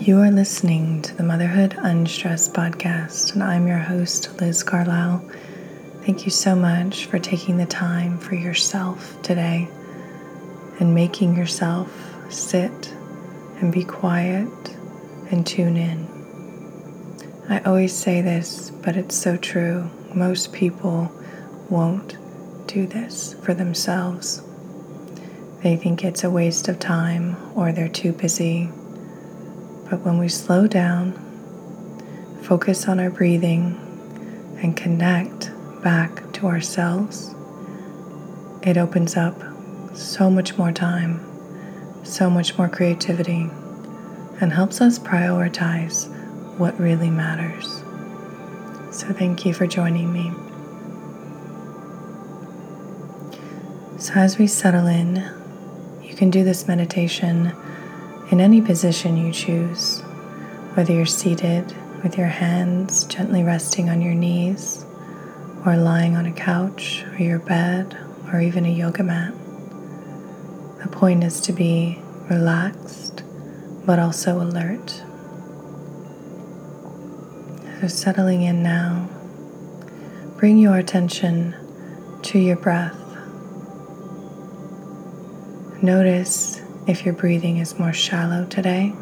You are listening to the Motherhood Unstressed podcast, and I'm your host, Liz Carlisle. Thank you so much for taking the time for yourself today and making yourself sit and be quiet and tune in. I always say this, but it's so true. Most people won't do this for themselves. They think it's a waste of time or they're too busy but when we slow down, focus on our breathing, and connect back to ourselves, it opens up so much more time, so much more creativity, and helps us prioritize what really matters. So, thank you for joining me. So, as we settle in, you can do this meditation in any position you choose, whether you're seated with your hands gently resting on your knees, or lying on a couch or your bed or even a yoga mat. The point is to be relaxed but also alert. So, settling in now, bring your attention to your breath. Notice if your breathing is more shallow today,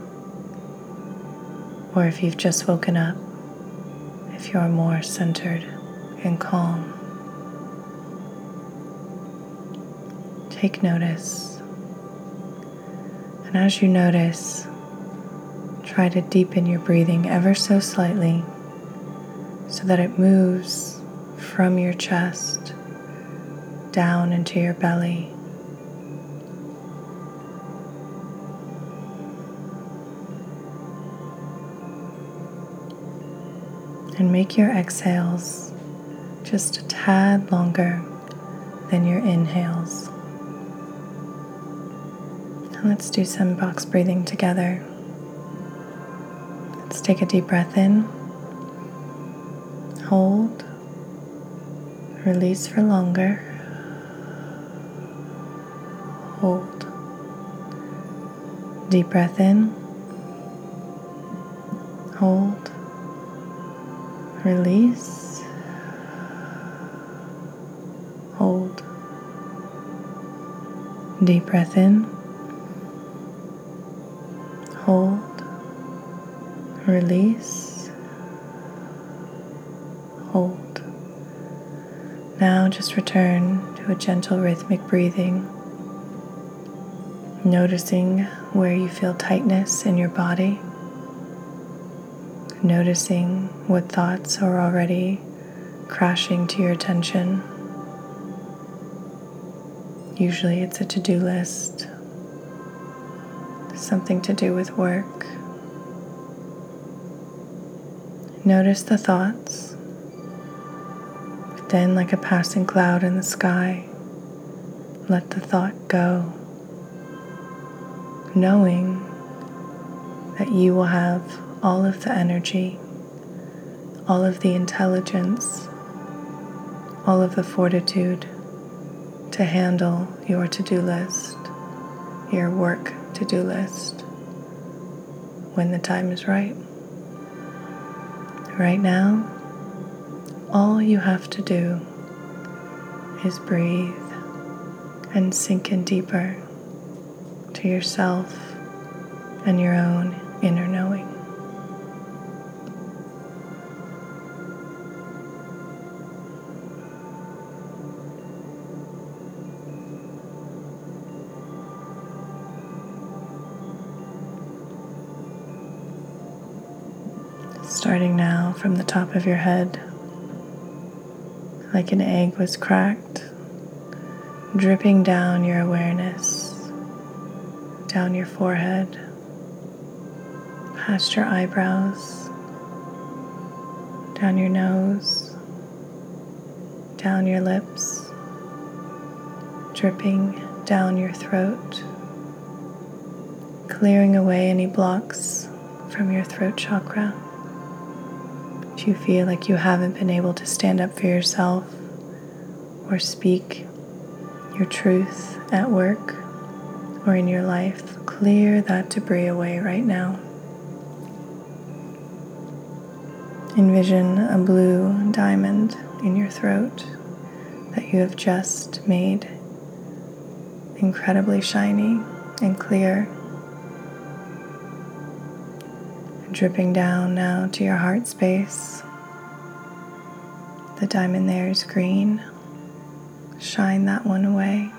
or if you've just woken up, if you're more centered and calm. Take notice. And as you notice, try to deepen your breathing ever so slightly so that it moves from your chest down into your belly and make your exhales just a tad longer than your inhales. And let's do some box breathing together. Let's take a deep breath in, hold, release for longer, hold. Deep breath in, hold Release. Hold. Deep breath in. Hold. Release. Hold. Now just return to a gentle rhythmic breathing, noticing where you feel tightness in your body noticing what thoughts are already crashing to your attention. Usually it's a to do list, something to do with work. Notice the thoughts, then, like a passing cloud in the sky, let the thought go, knowing that you will have all of the energy, all of the intelligence, all of the fortitude to handle your to do list, your work to do list when the time is right. Right now, all you have to do is breathe and sink in deeper to yourself and your own inner knowing. Top of your head, like an egg was cracked, dripping down your awareness, down your forehead, past your eyebrows, down your nose, down your lips, dripping down your throat, clearing away any blocks from your throat chakra you feel like you haven't been able to stand up for yourself or speak your truth at work or in your life, clear that debris away right now. Envision a blue diamond in your throat that you have just made incredibly shiny and clear. Dripping down now to your heart space. The diamond there is green. Shine that one away,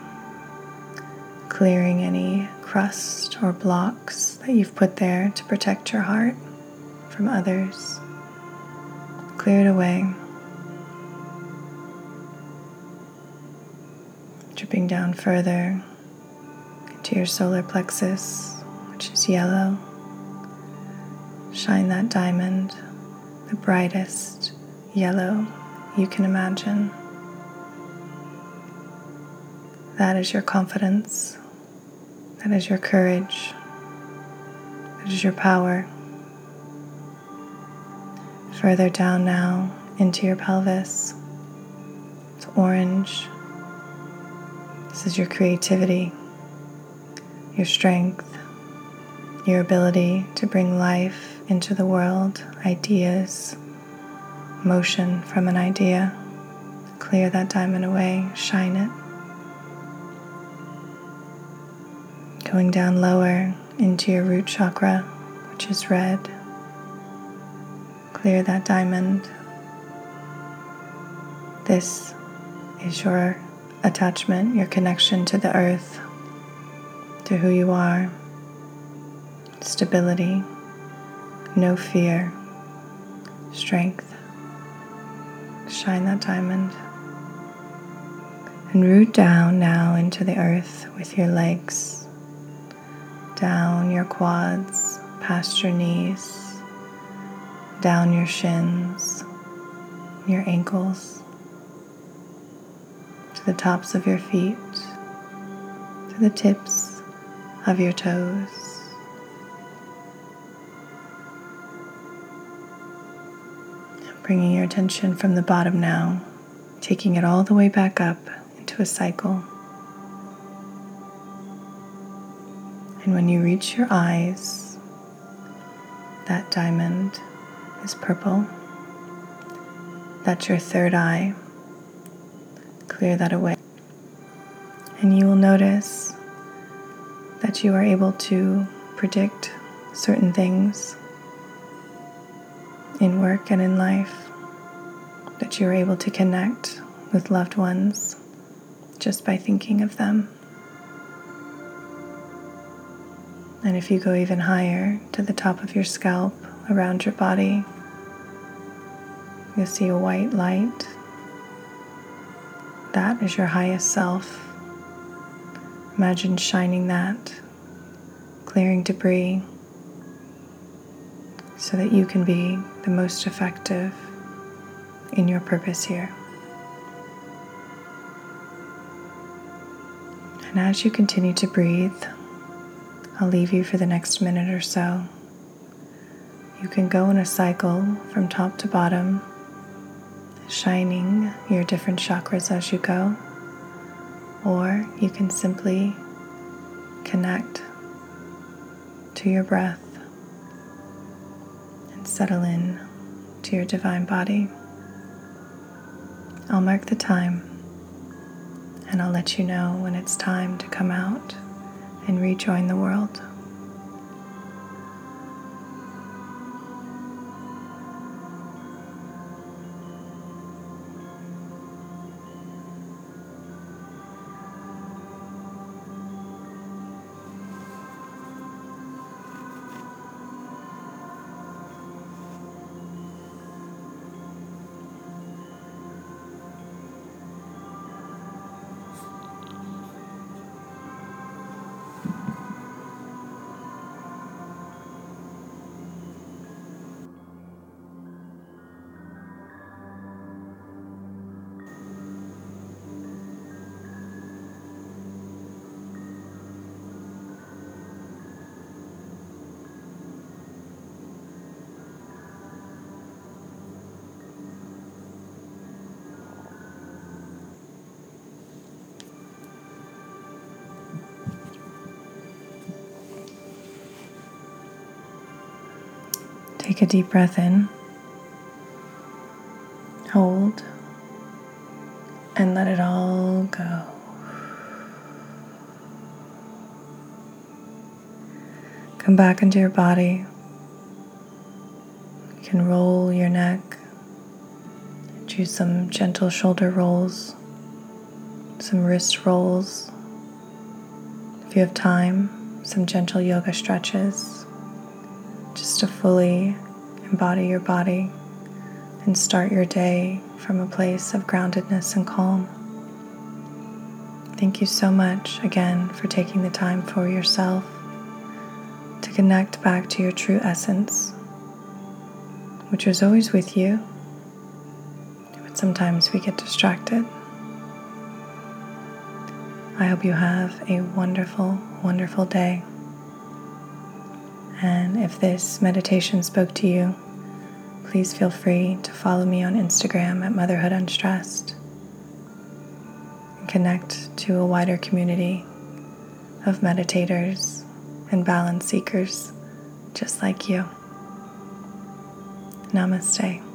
clearing any crust or blocks that you've put there to protect your heart from others. Clear it away. Dripping down further into your solar plexus, which is yellow. Shine that diamond, the brightest yellow you can imagine. That is your confidence. That is your courage. That is your power. Further down now into your pelvis. It's orange. This is your creativity, your strength, your ability to bring life into the world, ideas, motion from an idea. Clear that diamond away, shine it. Going down lower into your root chakra, which is red. Clear that diamond. This is your attachment, your connection to the earth, to who you are, stability, no fear, strength. Shine that diamond. And root down now into the earth with your legs, down your quads, past your knees, down your shins, your ankles, to the tops of your feet, to the tips of your toes. Bringing your attention from the bottom now, taking it all the way back up into a cycle. And when you reach your eyes, that diamond is purple. That's your third eye. Clear that away. And you will notice that you are able to predict certain things in work and in life, that you are able to connect with loved ones just by thinking of them. And if you go even higher to the top of your scalp, around your body, you'll see a white light. That is your highest self. Imagine shining that, clearing debris, so that you can be the most effective in your purpose here. And as you continue to breathe, I'll leave you for the next minute or so. You can go in a cycle from top to bottom, shining your different chakras as you go, or you can simply connect to your breath settle in to your divine body. I'll mark the time and I'll let you know when it's time to come out and rejoin the world. Take a deep breath in Hold and let it all go. Come back into your body. You can roll your neck. Do some gentle shoulder rolls, some wrist rolls. If you have time, some gentle yoga stretches to fully embody your body and start your day from a place of groundedness and calm. Thank you so much again for taking the time for yourself to connect back to your true essence, which is always with you, but sometimes we get distracted. I hope you have a wonderful, wonderful day. And if this meditation spoke to you, please feel free to follow me on Instagram at Motherhood Unstressed and connect to a wider community of meditators and balance seekers just like you. Namaste.